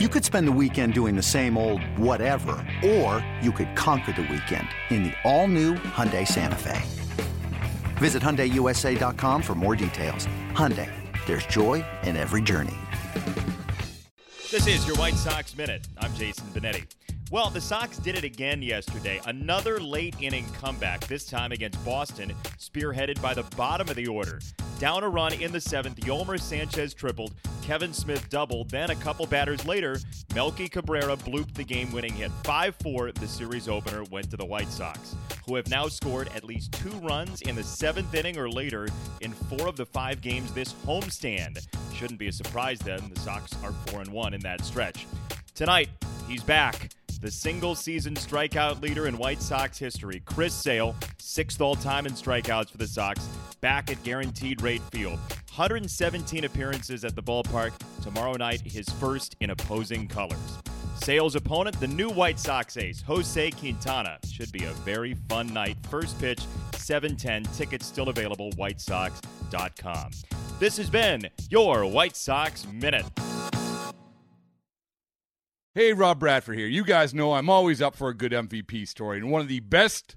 You could spend the weekend doing the same old whatever, or you could conquer the weekend in the all-new Hyundai Santa Fe. Visit HyundaiUSA.com for more details. Hyundai, there's joy in every journey. This is your White Sox Minute. I'm Jason Benetti. Well, the Sox did it again yesterday. Another late inning comeback, this time against Boston, spearheaded by the bottom of the order. Down a run in the seventh, Yolmer Sanchez tripled, Kevan Smith doubled. Then a couple batters later, Melky Cabrera blooped the game winning hit. 5 4, the series opener went to the White Sox, who have now scored at least two runs in the seventh inning or later in four of the five games this homestand. Shouldn't be a surprise then. The Sox are 4 and 1 in that stretch. Tonight, he's back the single season strikeout leader in White Sox history, Chris Sale, sixth all time in strikeouts for the Sox, back at Guaranteed Rate Field. 117 appearances at the ballpark. Tomorrow night, his first in opposing colors. Sale's opponent, the new White Sox ace, Jose Quintana. Should be a very fun night. First pitch, 710. Tickets still available, whitesox.com. This has been your White Sox Minute. Hey, Rob Bradford here. You guys know I'm always up for a good MVP story, and one of the best